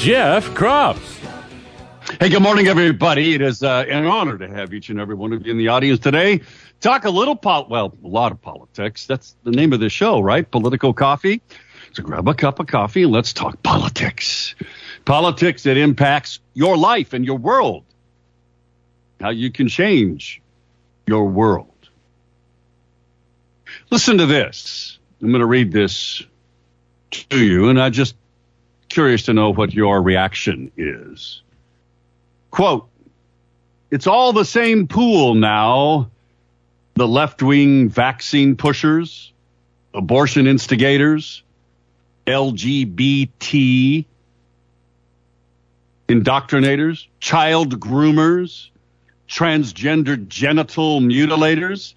Jeff Kropf. Hey, good morning, everybody. It is uh, an honor to have each and every one of you in the audience today. Talk a little, pol- well, a lot of politics. That's the name of the show, right? Political Coffee. So grab a cup of coffee and let's talk politics. Politics that impacts your life and your world. How you can change your world. Listen to this. I'm going to read this to you, and I'm just curious to know what your reaction is. Quote, it's all the same pool now. The left wing vaccine pushers, abortion instigators, LGBT indoctrinators, child groomers, transgender genital mutilators,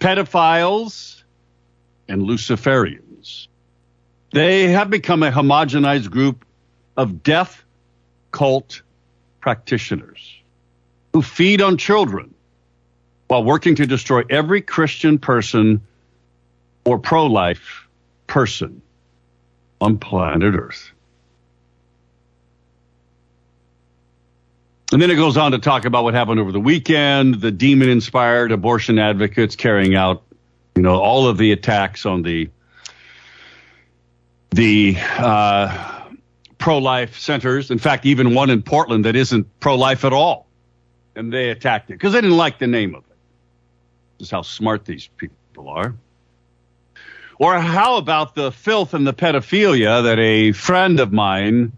pedophiles, and Luciferians. They have become a homogenized group of death cult practitioners who feed on children while working to destroy every Christian person or pro life person on planet Earth. And then it goes on to talk about what happened over the weekend, the demon inspired abortion advocates carrying out, you know, all of the attacks on the the uh, pro life centers. In fact, even one in Portland that isn't pro life at all. And they attacked it because they didn't like the name of it. This is how smart these people are. Or how about the filth and the pedophilia that a friend of mine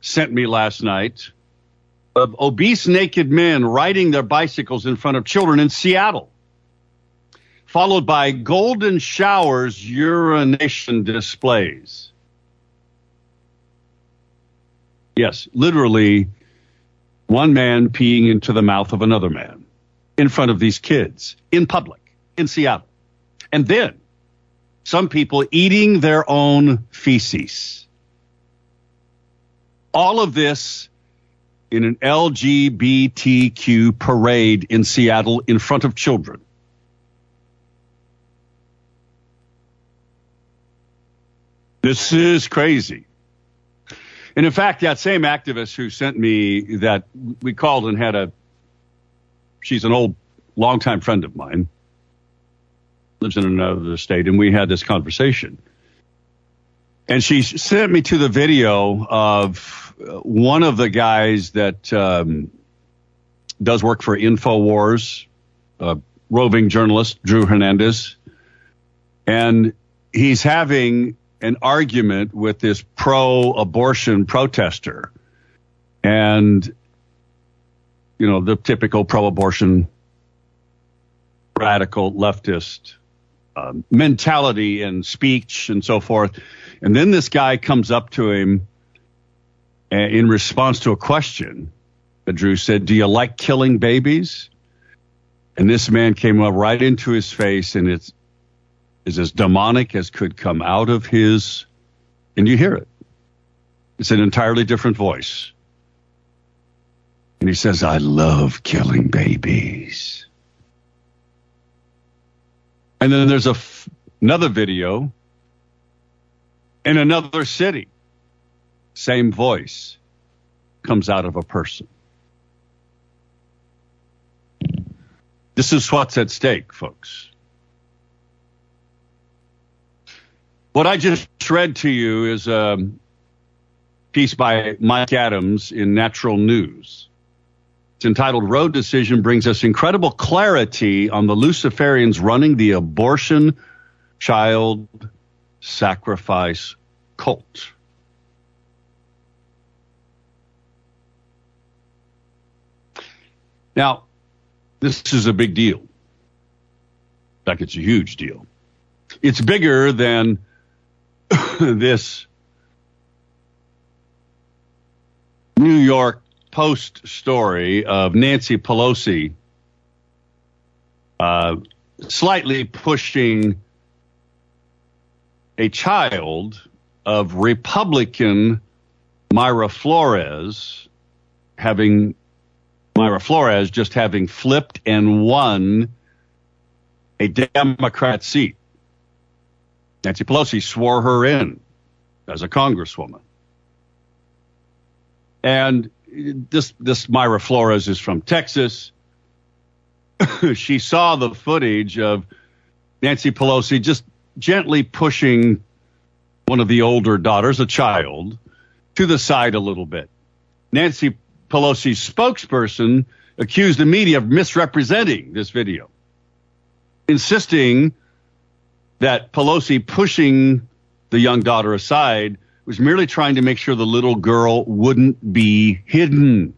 sent me last night of obese naked men riding their bicycles in front of children in Seattle, followed by golden showers urination displays. Yes, literally one man peeing into the mouth of another man in front of these kids in public in Seattle. And then some people eating their own feces. All of this in an LGBTQ parade in Seattle in front of children. This is crazy. And in fact, that same activist who sent me that we called and had a, she's an old, longtime friend of mine, lives in another state, and we had this conversation. And she sent me to the video of one of the guys that um, does work for InfoWars, uh, roving journalist, Drew Hernandez. And he's having an argument with this pro abortion protester. And, you know, the typical pro abortion radical leftist um, mentality and speech and so forth. And then this guy comes up to him uh, in response to a question Drew said, Do you like killing babies? And this man came up right into his face, and it's is as demonic as could come out of his, and you hear it. It's an entirely different voice. And he says, I love killing babies. And then there's a f- another video in another city. Same voice comes out of a person. This is what's at stake, folks. What I just read to you is a piece by Mike Adams in Natural News. It's entitled Roe Decision Brings Us Incredible Clarity on the Luciferians Running the Abortion Child Sacrifice Cult. Now, this is a big deal. In fact, it's a huge deal. It's bigger than this New York Post story of Nancy Pelosi uh, slightly pushing a child of Republican Mayra Flores having Mayra Flores just having flipped and won a Democrat seat. Nancy Pelosi swore her in as a congresswoman. And this this Mayra Flores is from Texas. she saw the footage of Nancy Pelosi just gently pushing one of the older daughters, a child, to the side a little bit. Nancy Pelosi's spokesperson accused the media of misrepresenting this video, insisting that Pelosi pushing the young daughter aside was merely trying to make sure the little girl wouldn't be hidden.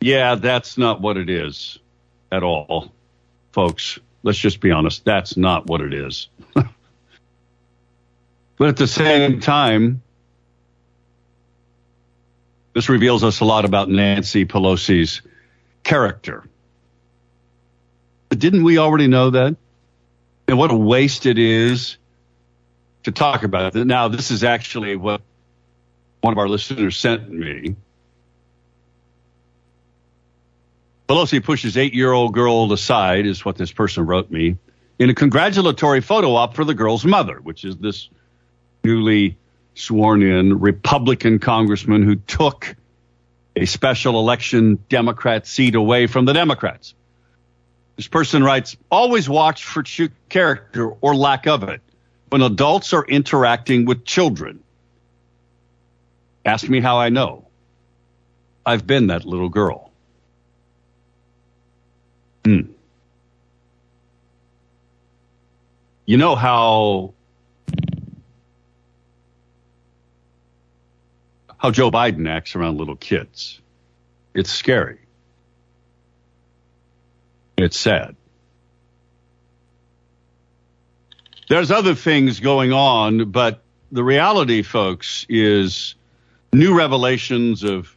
Yeah, that's not what it is at all, folks. Let's just be honest. That's not what it is. but at the same time, this reveals us a lot about Nancy Pelosi's character. But didn't we already know that? And what a waste it is to talk about it. Now, this is actually what one of our listeners sent me. Pelosi pushes eight year old girl aside, is what this person wrote me, in a congratulatory photo op for the girl's mother, which is this newly sworn in Republican congressman who took a special election Democrat seat away from the Democrats. This person writes, always watch for true character or lack of it when adults are interacting with children. Ask me how I know. I've been that little girl. Hmm. You know how how Joe Biden acts around little kids. It's scary. It's sad. There's other things going on, but the reality, folks, is new revelations of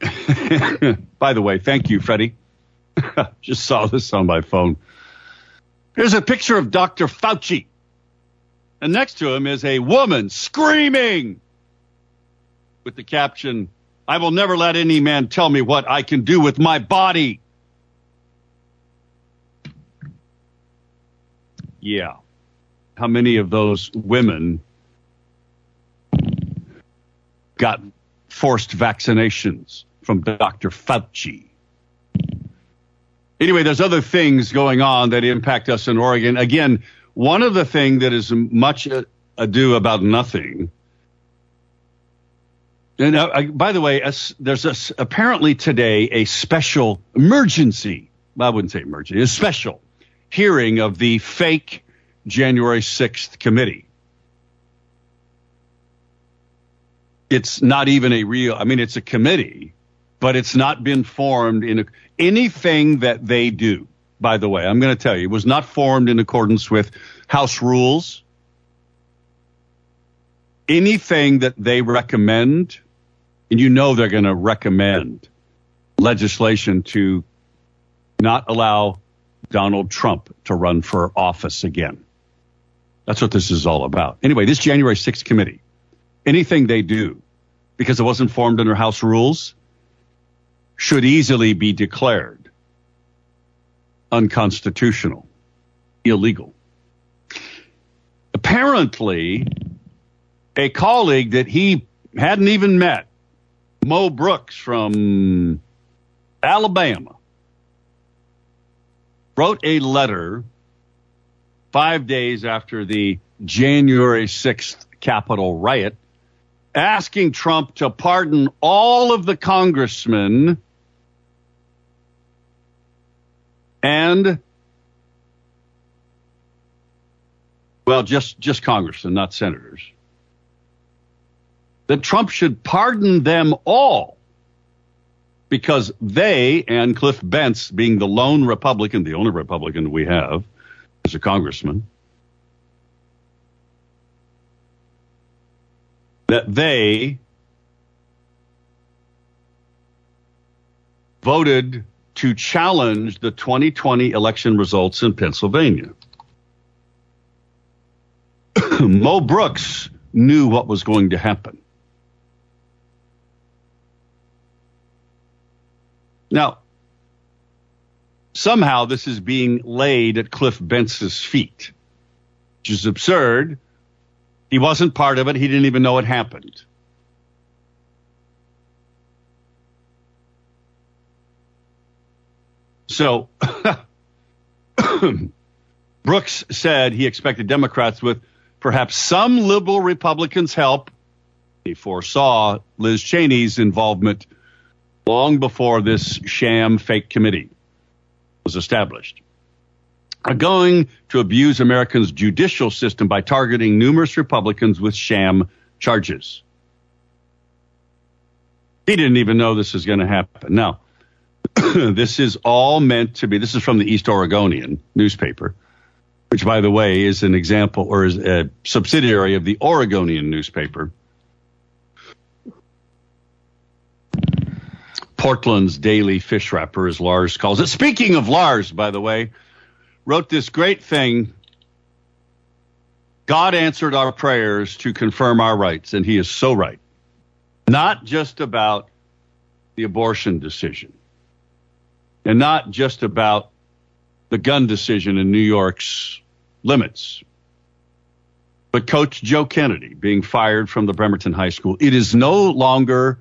By the way, thank you, Freddie. Just saw this on my phone. Here's a picture of Dr. Fauci. And next to him is a woman screaming with the caption, I will never let any man tell me what I can do with my body. Yeah. How many of those women got forced vaccinations from Dr. Fauci? Anyway, there's other things going on that impact us in Oregon. Again, one of the things that is much ado about nothing. And uh, by the way, there's a, apparently today a special emergency. Well, I wouldn't say emergency, a special hearing of the fake January 6th committee. It's not even a real, I mean, it's a committee, but it's not been formed in a, anything that they do. By the way, I'm going to tell you, was not formed in accordance with House rules. Anything that they recommend, and you know they're going to recommend legislation to not allow Donald Trump to run for office again. That's what this is all about. Anyway, this January 6th committee, anything they do, because it wasn't formed under House rules, should easily be declared unconstitutional, illegal. Apparently, a colleague that he hadn't even met, Mo Brooks from Alabama, wrote a letter five days after the January 6th Capitol riot asking Trump to pardon all of the congressmen and well just just congressmen not senators that Trump should pardon them all because they and Cliff Bentz, being the lone Republican, the only Republican we have, as a congressman, that they voted to challenge the 2020 election results in Pennsylvania. Mo Brooks knew what was going to happen. Now, somehow this is being laid at Cliff Bentz's feet, which is absurd. He wasn't part of it. He didn't even know it happened. So Brooks said he expected Democrats with perhaps some liberal Republicans' help. He foresaw Liz Cheney's involvement long before this sham fake committee was established. Are going to abuse Americans' judicial system by targeting numerous Republicans with sham charges. He didn't even know this was going to happen. Now, this is all meant to be, this is from the East Oregonian newspaper, which, by the way, is an example or is a subsidiary of the Oregonian newspaper. Portland's daily fish wrapper, as Lars calls it. Speaking of Lars, by the way, wrote this great thing. God answered our prayers to confirm our rights, and he is so right. Not just about the abortion decision, and not just about the gun decision in New York's limits, but Coach Joe Kennedy being fired from the Bremerton High School. It is no longer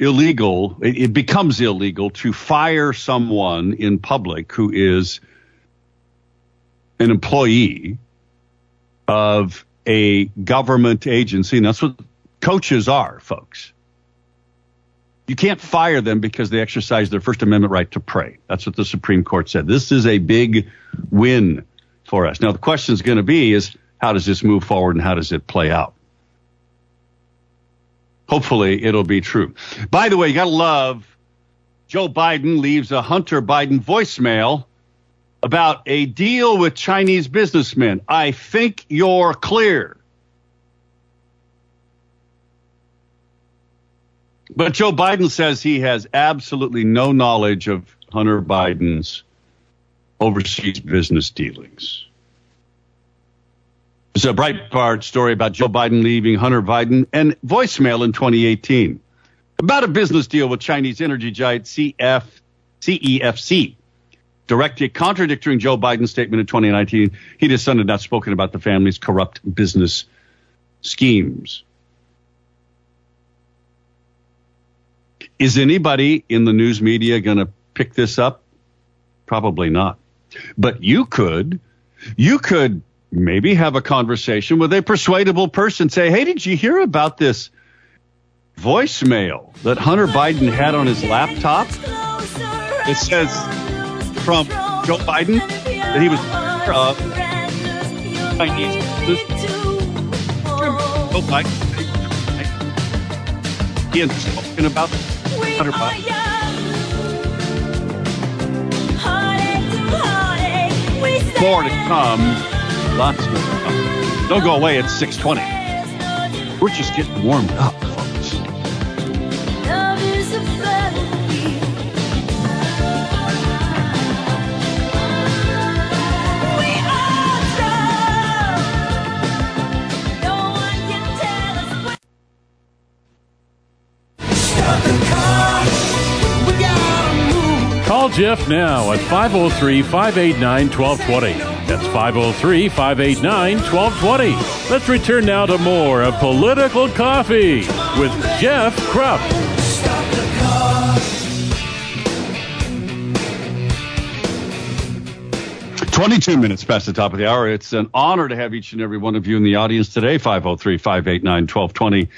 illegal, it, it becomes illegal to fire someone in public who is an employee of a government agency. And that's what coaches are, folks. You can't fire them because they exercise their First Amendment right to pray. That's what the Supreme Court said. This is a big win for us. Now, the question is going to be is how does this move forward and how does it play out? Hopefully, it'll be true. By the way, you got to love Joe Biden leaves a Hunter Biden voicemail about a deal with Chinese businessmen. I think you're clear. But Joe Biden says he has absolutely no knowledge of Hunter Biden's overseas business dealings. There's a Breitbart story about Joe Biden leaving Hunter Biden and voicemail in 2018 about a business deal with Chinese energy giant CF, CEFC. Directly contradicting Joe Biden's statement in 2019, he and his son had not spoken about the family's corrupt business schemes. Is anybody in the news media going to pick this up? Probably not. But you could. You could maybe have a conversation with a persuadable person. Say, hey, did you hear about this voicemail that Hunter Biden had on his laptop? It says from Joe Biden that he was uh, Chinese. Biden. He spoken about Hunter Biden. More to come. Lots more to come. Don't go away. It's 620. We're just getting warmed up, folks. Stop the car. We gotta move. Call Jeff now at 503 589 1220. That's 503 589 1220. Let's return now to more of Political Coffee with Jeff Kropf. 22 minutes past the top of the hour. It's an honor to have each and every one of you in the audience today. 503 589 1220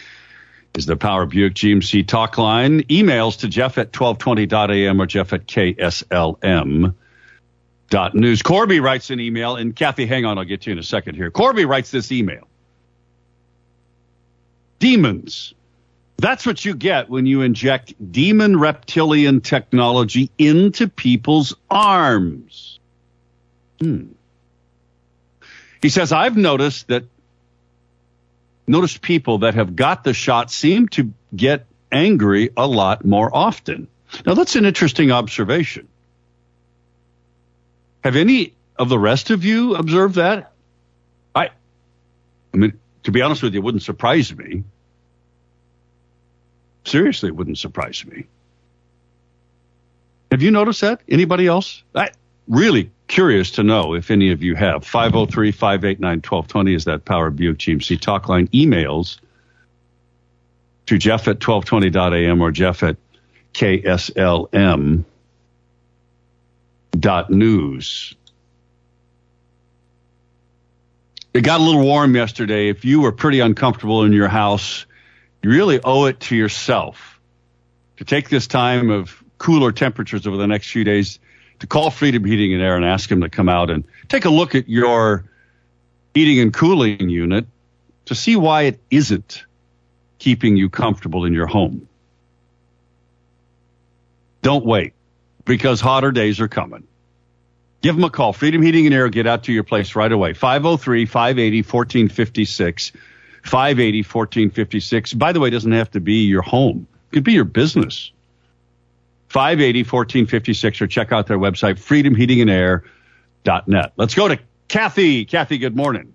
is the Power Buick GMC talk line. Emails to Jeff at 1220.am or Jeff at KSLM. Dot news. Corby writes an email, and Kathy, hang on, I'll get to you in a second here. Corby writes this email. Demons. That's what you get when you inject demon reptilian technology into people's arms. Hmm. He says, I've noticed that noticed people that have got the shot seem to get angry a lot more often. Now that's an interesting observation. Have any of the rest of you observed that? I I mean, to be honest with you, it wouldn't surprise me. Seriously, it wouldn't surprise me. Have you noticed that? Anybody else? I really curious to know if any of you have. 503 589 1220 is that Power Buick GMC talk line. Emails to Jeff at 1220.am or Jeff at KSLM dot news. It got a little warm yesterday. If you were pretty uncomfortable in your house, you really owe it to yourself to take this time of cooler temperatures over the next few days to call Freedom Heating and Air and ask them to come out and take a look at your heating and cooling unit to see why it isn't keeping you comfortable in your home. Don't wait because hotter days are coming. Give them a call. Freedom Heating and Air get out to your place right away. 503 580 1456. 580 1456. By the way, it doesn't have to be your home, it could be your business. 580 1456 or check out their website, freedomheatingandair.net. Let's go to Kathy. Kathy, good morning.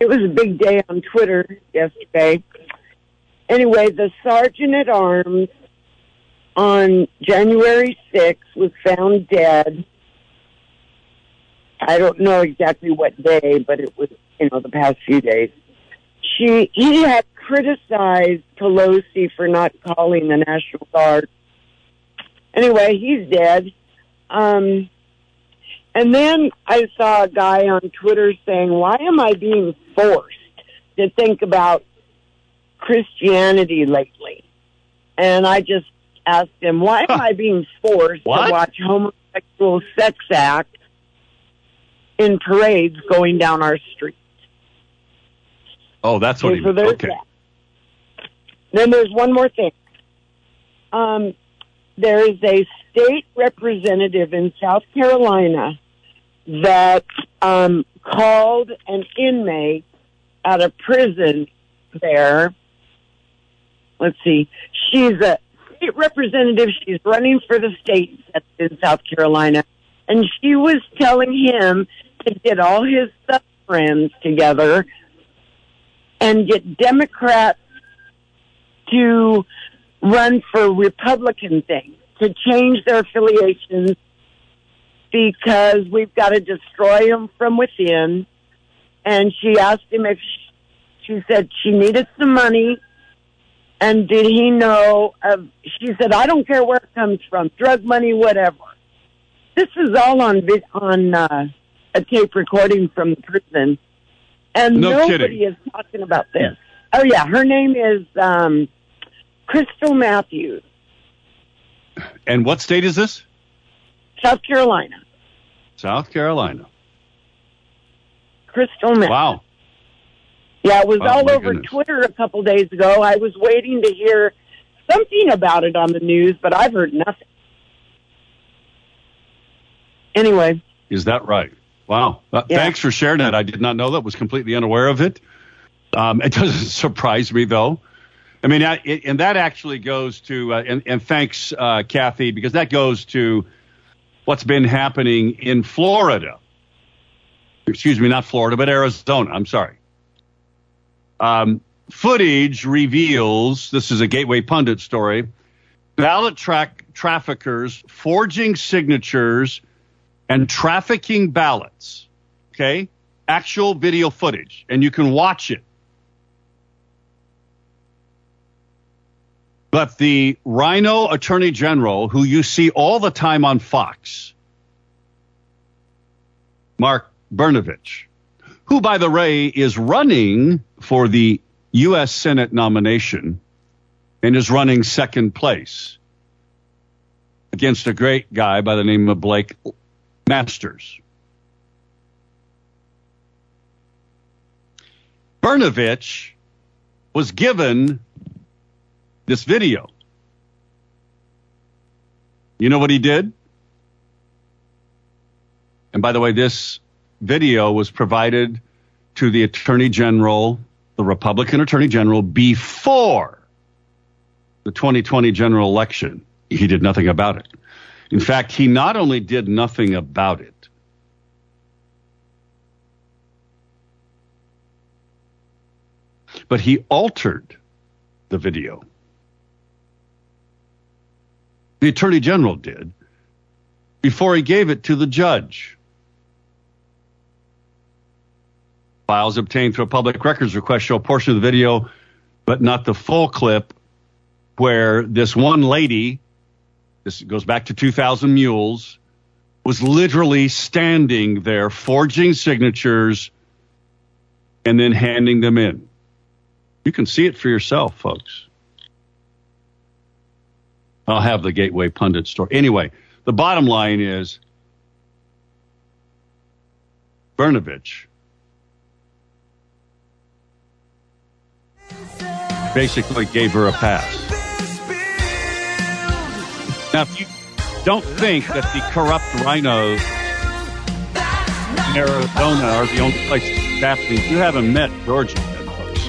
It was a big day on Twitter yesterday. Anyway, the sergeant at arms on January 6th was found dead. I don't know exactly what day, but it was, you know, the past few days. She, he had criticized Pelosi for not calling the National Guard. Anyway, he's dead. Um, and then I saw a guy on Twitter saying, why am I being forced to think about Christianity lately? And I just asked him, why am I being forced What? to watch homosexual sex acts in parades going down our street? Oh, that's what Okay, he so there's Okay. that. Then there's one more thing. Um, there is a state representative in South Carolina that um, called an inmate out of prison there. Let's see. She's a state representative. She's running for the state in South Carolina. And she was telling him to get all his friends together and get Democrats to run for Republican things, to change their affiliations because we've got to destroy them from within. And she asked him if she, she said she needed some money. And did he know of, she said, I don't care where it comes from, drug money, whatever. This is all on, on, uh, a tape recording from the prison. And No nobody kidding. is talking about this. Oh yeah, her name is, um, Crystal Matthews, And what state is this? South Carolina. South Carolina. Crystal Matthews. Wow. Yeah, it was Oh, all over goodness. Twitter a couple days ago. I was waiting to hear something about it on the news, but I've heard nothing. Anyway, Is that right? Wow. Uh, Yeah. Thanks for sharing that. I did not know that. Was completely unaware of it. Um, it doesn't surprise me though. I mean, I, it, and that actually goes to uh, and, and thanks, uh, Kathy, because that goes to what's been happening in Florida. Excuse me, not Florida, but Arizona. I'm sorry. Um, footage reveals this is a Gateway Pundit story. Ballot track traffickers forging signatures and trafficking ballots. Okay? Actual video footage, and you can watch it. But the RINO Attorney General, who you see all the time on Fox, Mark Brnovich, who, by the way, is running for the U.S. Senate nomination and is running second place against a great guy by the name of Blake Masters. Brnovich was given this video. You know what he did? And by the way, this video was provided to the Attorney General, the Republican Attorney General, before the 2020 general election. He did nothing about it. In fact, he not only did nothing about it, but he altered the video. The Attorney General did before he gave it to the judge. Files obtained through a public records request show a portion of the video, but not the full clip, where this one lady, this goes back to 2000 Mules, was literally standing there forging signatures and then handing them in. You can see it for yourself, folks. I'll have the Gateway Pundit story. Anyway, the bottom line is Brnovich basically gave her a pass. Now, if you don't think that the corrupt RINOs in Arizona are the only places it's happening, you haven't met Georgia folks.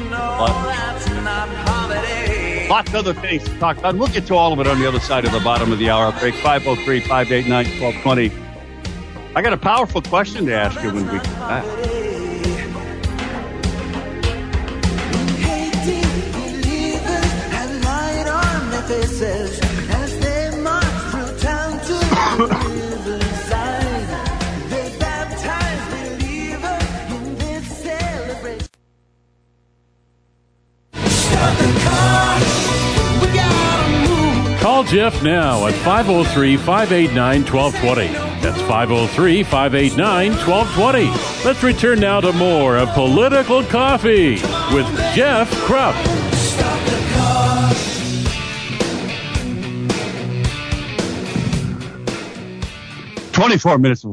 Lots of other things to talk about. We'll get to all of it on the other side of the bottom of the hour break. 503 589 1220. I got a powerful question to ask you when we get back. Faces as they marched through town to the riverside. They baptized believers in this celebration. Start the car, we gotta move. Call Jeff now at 503 589 1220. That's 503 589 1220. Let's return now to more of Political Coffee with Jeff Kropf. 24 minutes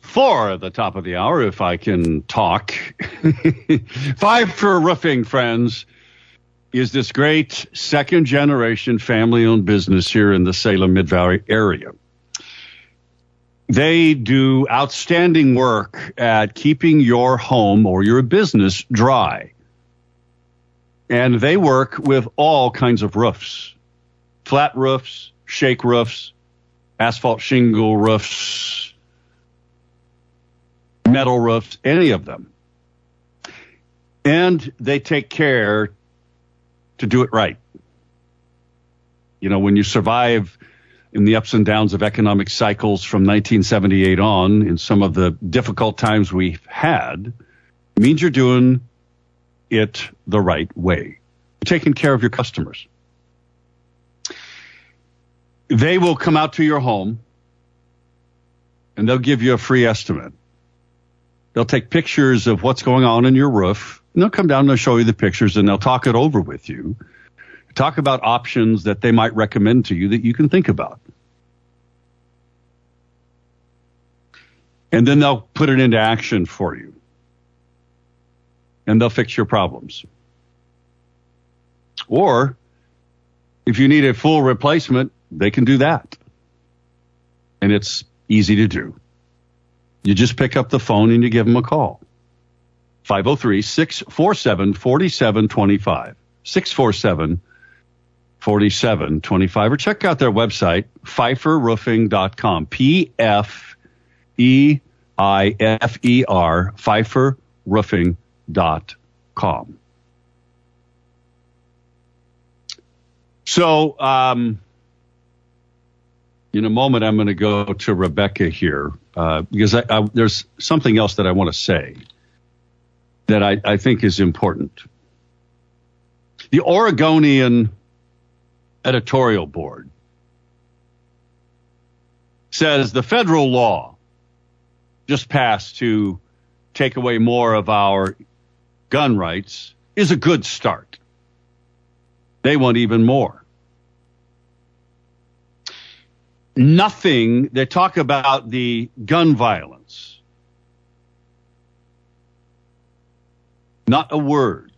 before the top of the hour, if I can talk. Pfeiffer Roofing, friends, is this great second generation family owned business here in the Salem Mid Valley area. They do outstanding work at keeping your home or your business dry. And they work with all kinds of roofs flat roofs, shake roofs, asphalt shingle roofs, metal roofs, any of them. And they take care to do it right. You know, when you survive in the ups and downs of economic cycles from 1978 on, in some of the difficult times we've had, means you're doing it the right way. You're taking care of your customers. They will come out to your home and they'll give you a free estimate. They'll take pictures of what's going on in your roof and they'll come down and they'll show you the pictures and they'll talk it over with you. Talk about options that they might recommend to you that you can think about. And then they'll put it into action for you. And they'll fix your problems. Or if you need a full replacement, they can do that. And it's easy to do. You just pick up the phone and you give them a call. 503 647 4725. 647 4725. Or check out their website, pfeifferroofing.com. P F E I F E R, pfeifferroofing.com. So, um, in a moment, I'm going to go to Rebecca here uh, because I, I, there's something else that I want to say that I, I think is important. The Oregonian editorial board says the federal law just passed to take away more of our gun rights is a good start. They want even more. Nothing, they talk about the gun violence. Not a word.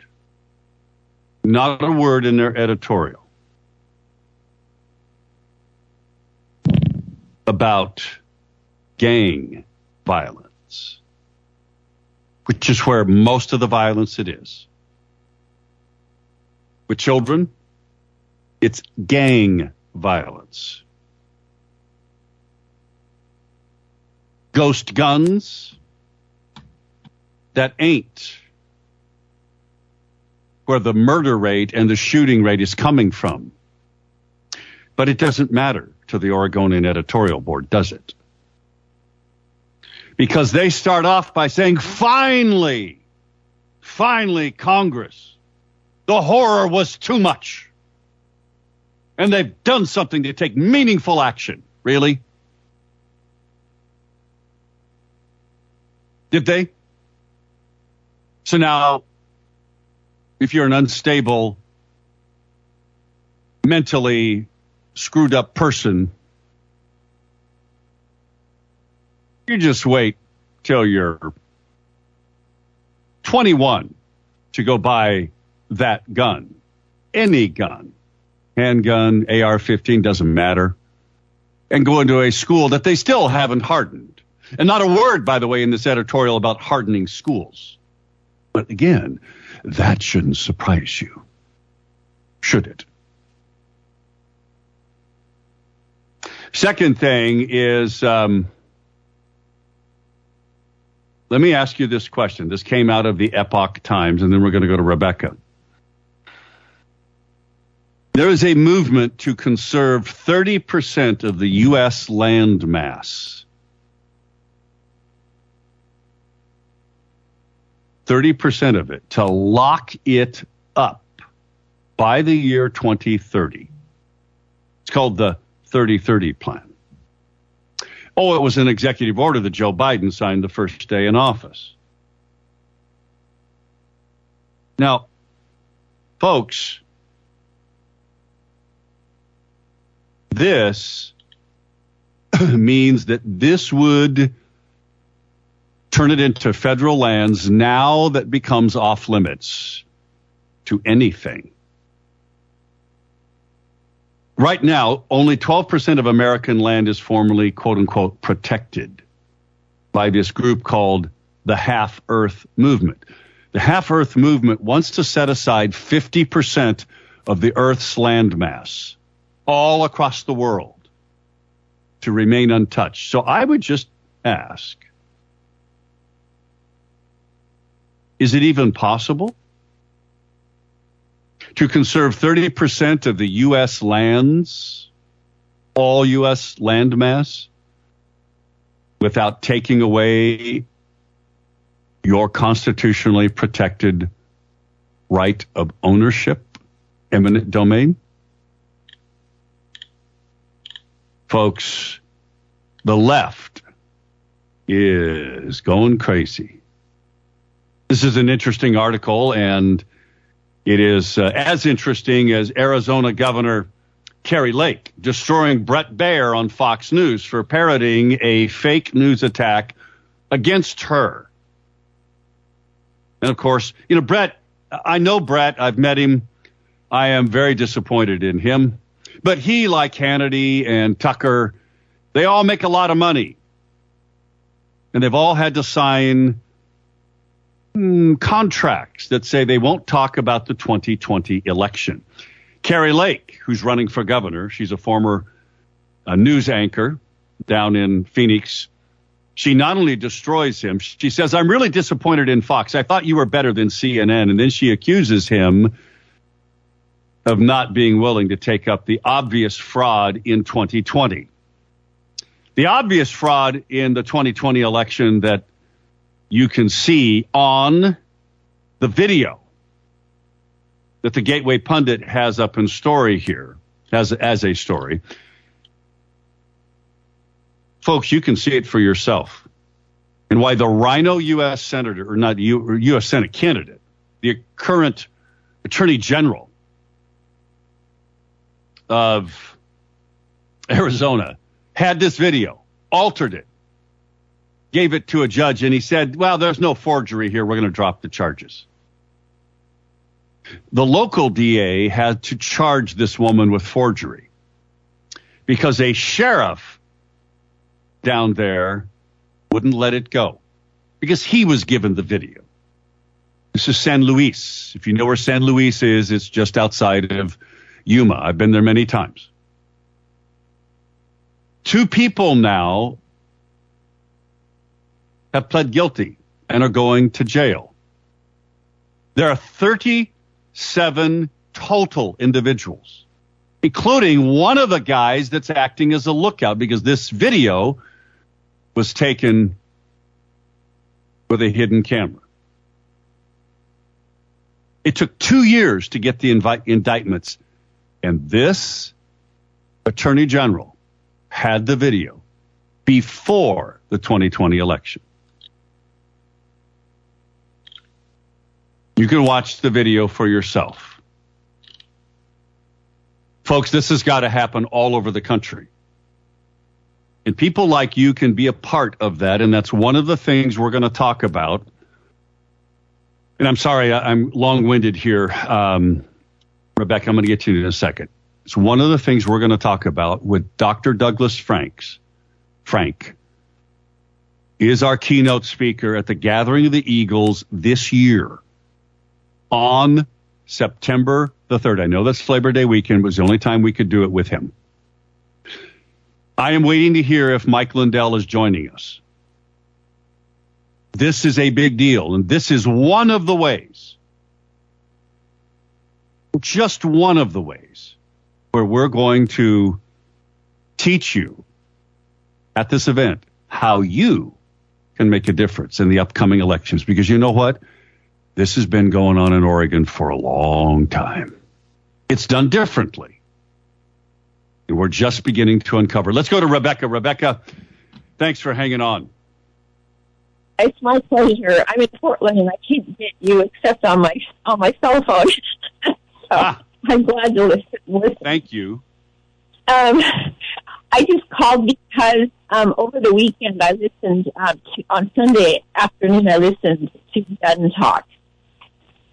Not a word in their editorial about gang violence. which is where most of the violence it is. With children, it's gang violence. Ghost guns, that ain't where the murder rate and the shooting rate is coming from. But it doesn't matter to the Oregonian editorial board, does it? Because they start off by saying, finally, finally, Congress, the horror was too much. And they've done something to take meaningful action. Really? Did they? So now, if you're an unstable, mentally screwed up person, you just wait till you're 21 to go buy that gun. Any gun. Handgun, AR 15, doesn't matter. And go into a school that they still haven't hardened. And not a word, by the way, in this editorial about hardening schools. But again, that shouldn't surprise you. Should it? Second thing is, um, let me ask you this question. This came out of the Epoch Times, and then we're going to go to Rebecca. There is a movement to conserve 30% of the U.S. land mass. 30% of it to lock it up by the year 2030. It's called the 3030 plan. Oh, it was an executive order that Joe Biden signed the first day in office. Now, folks, this means that this would turn it into federal lands now that becomes off limits to anything. Right now, only 12% of American land is formally, quote unquote, protected by this group called the Half Earth Movement. The Half Earth Movement wants to set aside 50% of the Earth's landmass all across the world to remain untouched. So I would just ask is it even possible to conserve 30% of the U.S. lands, all U.S. landmass, without taking away your constitutionally protected right of ownership, eminent domain? Folks, the left is going crazy. This is an interesting article, and it is uh, as interesting as Arizona Governor Kari Lake destroying Brett Baier on Fox News for parroting a fake news attack against her. And of course, you know, Brett, I know Brett, I've met him. I am very disappointed in him. But he, like Hannity and Tucker, they all make a lot of money. And they've all had to sign mm, contracts that say they won't talk about the 2020 election. Kari Lake, who's running for governor, she's a former uh, news anchor down in Phoenix. She not only destroys him, she says, I'm really disappointed in Fox. I thought you were better than CNN. And then she accuses him of not being willing to take up the obvious fraud in 2020. The obvious fraud in the 2020 election that you can see on the video that the Gateway Pundit has up in story here as, as a story. Folks, you can see it for yourself. And why the RINO U.S. Senator, or not U, U.S. Senate candidate, the current Attorney General of Arizona, had this video, altered it, gave it to a judge and he said, well, there's no forgery here. We're going to drop the charges. The local DA had to charge this woman with forgery because a sheriff down there wouldn't let it go. because he was given the video. This is San Luis. If you know where San Luis is, it's just outside of Yuma. I've been there many times. Two people now have pled guilty and are going to jail. There are 37 total individuals, including one of the guys that's acting as a lookout because this video was taken with a hidden camera. It took two years to get the indictments, and this attorney general had the video before the 2020 election. You can watch the video for yourself. Folks, this has got to happen all over the country. And people like you can be a part of that. And that's one of the things we're going to talk about. And I'm sorry, I- I'm long winded here. Um, Rebecca, I'm going to get to you in a second. It's one of the things we're going to talk about with Dr. Douglas Franks. Frank is our keynote speaker at the Gathering of the Eagles this year on September the 3rd. I know that's Labor Day weekend, was the only time we could do it with him. I am waiting to hear if Mike Lindell is joining us. This is a big deal, and this is one of the ways, just one of the ways, where we're going to teach you at this event how you can make a difference in the upcoming elections. Because you know what? This has been going on in Oregon for a long time. It's done differently. And we're just beginning to uncover. Let's go to Rebecca. Rebecca, thanks for hanging on. It's my pleasure. I'm in Portland and I can't get you except on my on my cell phone. so Ah. I'm glad to listen. listen. Thank you. Um, I just called because um, over the weekend I listened um, to, on Sunday afternoon. I listened to Gun Talk,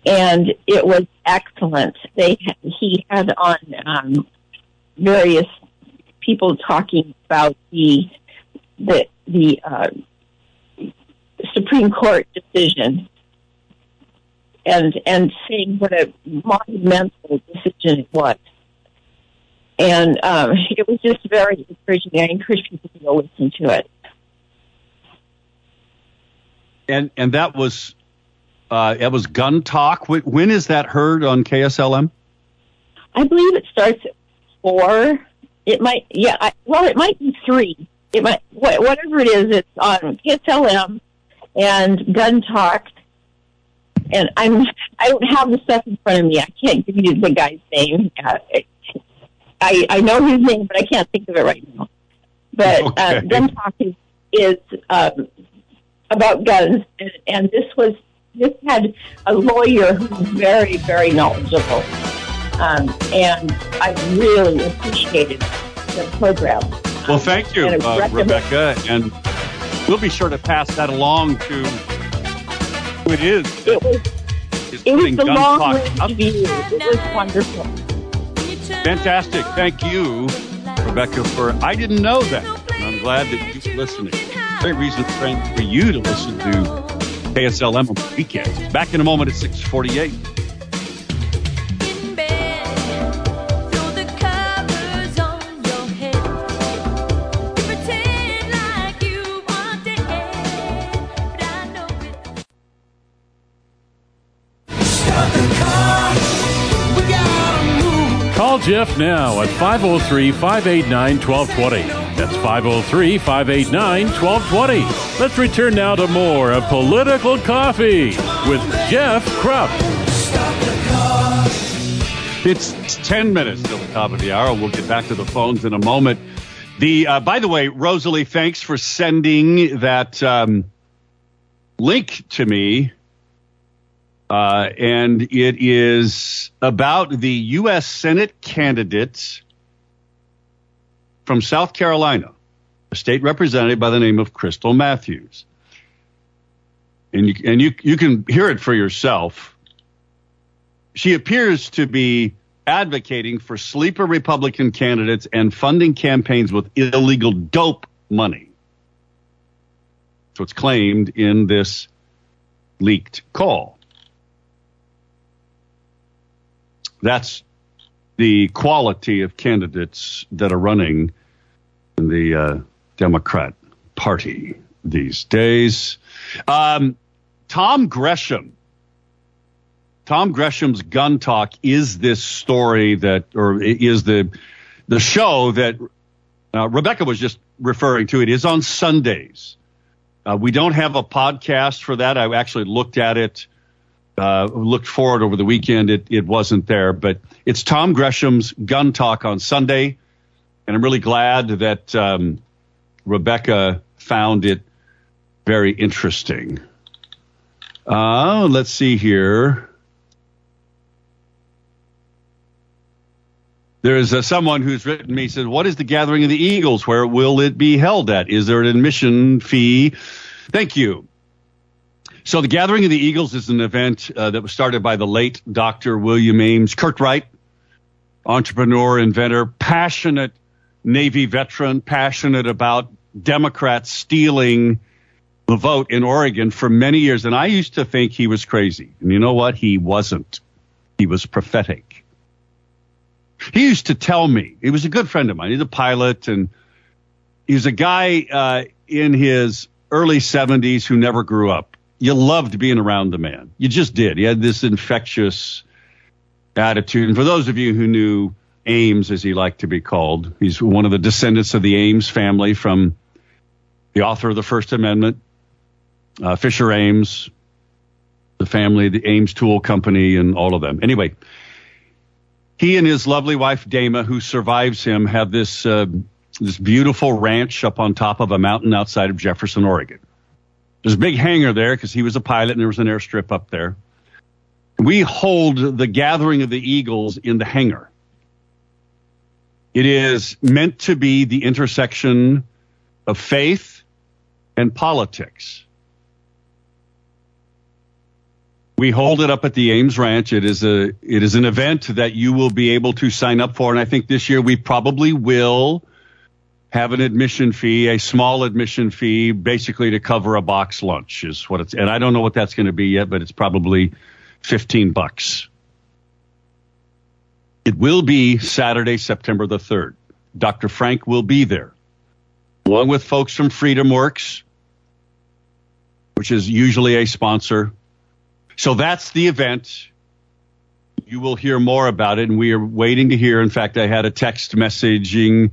and it was excellent. They he had on um, various people talking about the the the uh, Supreme Court decision and and saying what a monumental decision it was. And um, it was just very encouraging. I encourage people to go listen to it. And and that was uh, it was gun talk. When is that heard on KSLM? I believe it starts at four. It might, yeah. I, well, it might be three. It might, wha- whatever it is. It's on KSLM and Gun Talk. And I'm, I don't have the stuff in front of me. I can't give you the guy's name. Uh, I, I know his name, but I can't think of it right now. But uh, Gun Talk is, is um, about guns, and, and this was this had a lawyer who was very, very knowledgeable. Um, and I really appreciated the program. Well, thank you, And uh, Rebecca, and we'll be sure to pass that along to who it is. It was it was the long talk up. view. It was wonderful. Fantastic. Thank you, Rebecca, for I didn't know that. And I'm glad that you're listening. Great reason friend, for you to listen to KSLM on the weekends. Back in a moment at 648. In bed, throw the covers on your head. Pretend like you want it, but I know it. Start the car. We gotta move. Call Jeff now at 503 589 1220. That's 503 589 1220. Let's return now to more of Political Coffee with Jeff Kropf. It's 10 minutes till the top of the hour. We'll get back to the phones in a moment. The uh, By the way, Rosalie, thanks for sending that um, link to me. Uh, and it is about the U.S. Senate candidate from South Carolina, a state representative by the name of Krystle Matthews. And you, and you, you can hear it for yourself she appears to be advocating for sleeper Republican candidates and funding campaigns with illegal dope money. That's what's claimed in this leaked call. That's the quality of candidates that are running in the uh, Democrat Party these days. Um, Tom Gresham. Tom Gresham's gun talk is this story that, or is the the show that uh, Rebecca was just referring to. It is on Sundays. Uh, we don't have a podcast for that. I actually looked at it, uh, looked for it over the weekend. It, it wasn't there, but it's Tom Gresham's Gun Talk on Sunday. And I'm really glad that um, Rebecca found it very interesting. Uh, let's see here. There is uh, someone who's written me says, "What is the gathering of the Eagles? Where will it be held at? Is there an admission fee?" Thank you. So the gathering of the Eagles is an event uh, that was started by the late Dr. William Ames Curtright, entrepreneur, inventor, passionate Navy veteran, passionate about Democrats stealing the vote in Oregon for many years. And I used to think he was crazy. And you know what? He wasn't. He was prophetic. He used to tell me, he was a good friend of mine. He's a pilot and he was a guy uh, in his early 70s who never grew up. You loved being around the man. You just did. He had this infectious attitude. And for those of you who knew Ames, as he liked to be called, he's one of the descendants of the Ames family from the author of the First Amendment, uh, Fisher Ames, the family, the Ames Tool Company, and all of them. Anyway, he and his lovely wife Dama, who survives him, have this uh, this beautiful ranch up on top of a mountain outside of Jefferson, Oregon. There's a big hangar there because he was a pilot and there was an airstrip up there. We hold the gathering of the Eagles in the hangar. It is meant to be the intersection of faith and politics. We hold it up at the Ames Ranch. It is a it is an event that you will be able to sign up for, and I think this year we probably will have an admission fee, a small admission fee, basically to cover a box lunch is what it's. And I don't know what that's going to be yet, but it's probably fifteen bucks. It will be Saturday, September the third. Dr. Frank will be there, along with folks from Freedom Works, which is usually a sponsor. So that's the event. You will hear more about it, and we are waiting to hear. In fact, I had a text messaging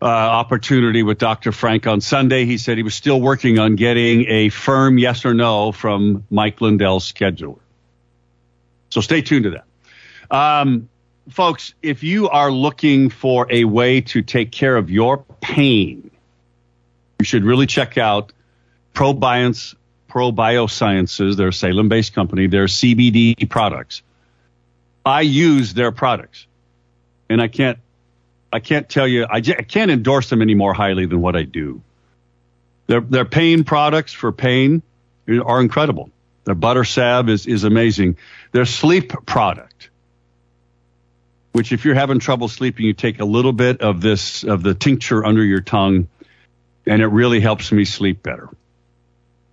uh, opportunity with Dr. Frank on Sunday. He said he was still working on getting a firm yes or no from Mike Lindell's scheduler. So stay tuned to that. Um, folks, if you are looking for a way to take care of your pain, you should really check out ProBiance, ProBiosciences. They're a Salem based company. They're CBD products. I use their products and I can't I can't tell you, I, j- I can't endorse them any more highly than what I do. Their, their pain products for pain are incredible. Their butter salve is, is amazing. Their sleep product, which if you're having trouble sleeping, you take a little bit of this, of the tincture under your tongue, and it really helps me sleep better.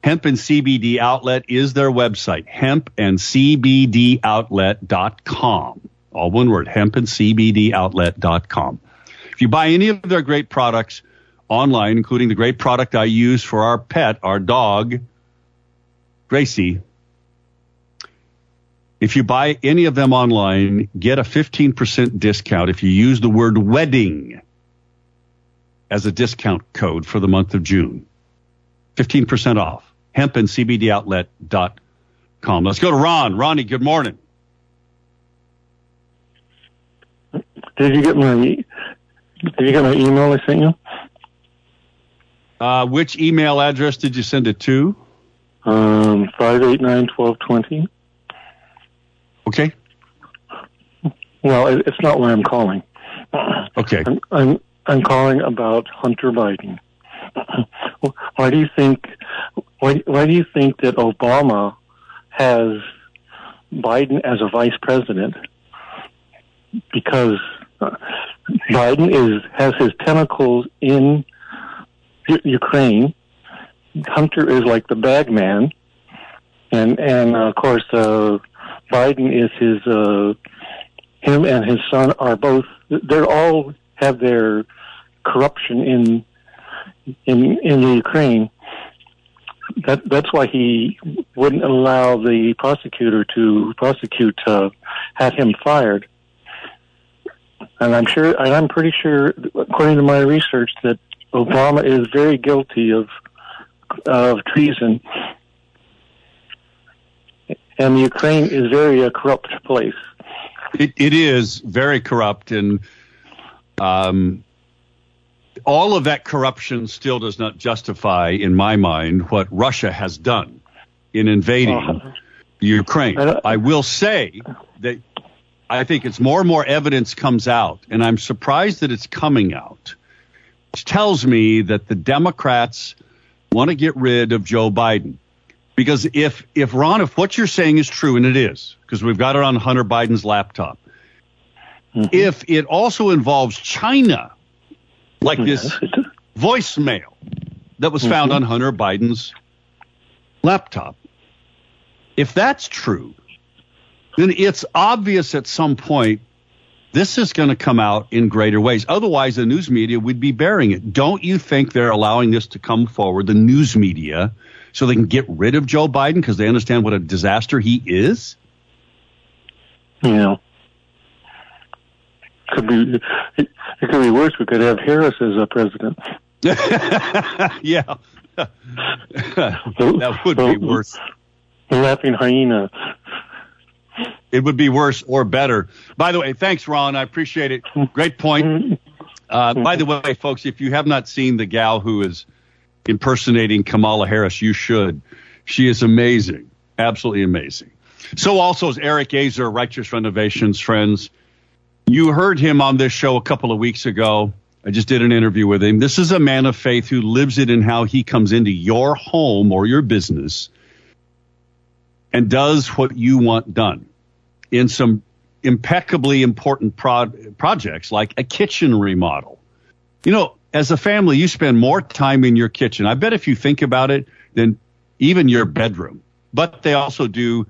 Hemp and CBD Outlet is their website, hempandcbdoutlet.com. All one word, hempandcbdoutlet.com. If you buy any of their great products online, including the great product I use for our pet, our dog, Gracie, if you buy any of them online, get a 15% discount if you use the word wedding as a discount code for the month of June. 15% off. Hempandcbdoutlet.com. Let's go to Ron. Ronnie, good morning. Did you get my Did you get my email I sent you? Uh, which email address did you send it to? Um, five eight nine twelve twenty. Okay. Well, it's not why I'm calling. Okay. I'm, I'm I'm calling about Hunter Biden. Why do you think? Why Why do you think that Obama has Biden as a vice president? Because uh, Biden is has his tentacles in Ukraine, Hunter is like the bag man, and and uh, of course uh, Biden is his. Uh, him and his son are both. They're all have their corruption in in in the Ukraine. That that's why he wouldn't allow the prosecutor to prosecute. Uh, had him fired. And I'm sure, and I'm pretty sure, according to my research, that Obama is very guilty of of treason, and Ukraine is very a corrupt place. It, it is very corrupt, and um, all of that corruption still does not justify, in my mind, what Russia has done in invading Uh, Ukraine. I I will say that I think it's more and more evidence comes out, and I'm surprised that it's coming out, which tells me that the Democrats want to get rid of Joe Biden. Because if, if Ron, if what you're saying is true, and it is, because we've got it on Hunter Biden's laptop, mm-hmm. if it also involves China, like this Yes, it- voicemail that was found mm-hmm. on Hunter Biden's laptop. If that's true, then it's obvious at some point this is going to come out in greater ways. Otherwise, the news media would be bearing it. Don't you think they're allowing this to come forward, the news media, so they can get rid of Joe Biden because they understand what a disaster he is? you know, could be it, it could be worse. We could have Harris as a president. yeah. that would be worse. The laughing hyena. It would be worse or better. By the way, thanks, Ron. I appreciate it. Great point. Uh, by the way, folks, if you have not seen the gal who is impersonating Kamala Harris, you should. She is amazing. Absolutely amazing. So also is Eric Azer, Righteous Renovations friends. You heard him on this show a couple of weeks ago. I just did an interview with him. This is a man of faith who lives it in how he comes into your home or your business and does what you want done in some impeccably important projects like a kitchen remodel. You know, as a family, you spend more time in your kitchen. I bet if you think about it, than even your bedroom. But they also do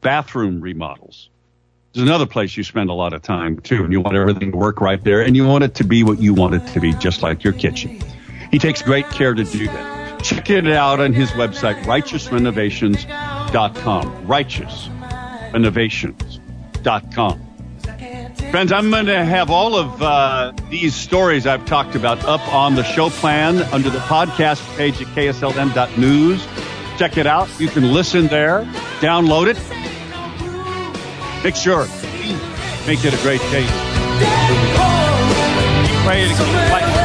bathroom remodels. There's another place you spend a lot of time too, and you want everything to work right there, and you want it to be what you want it to be, just like your kitchen. He takes great care to do that. Check it out on his website, righteousrenovations.com. Righteousrenovations.com. Friends, I'm going to have all of uh, these stories I've talked about up on the show plan under the podcast page at kslm.news. Check it out. You can listen there, download it. Make sure, make it a great day. Pray to keep fighting for liberty.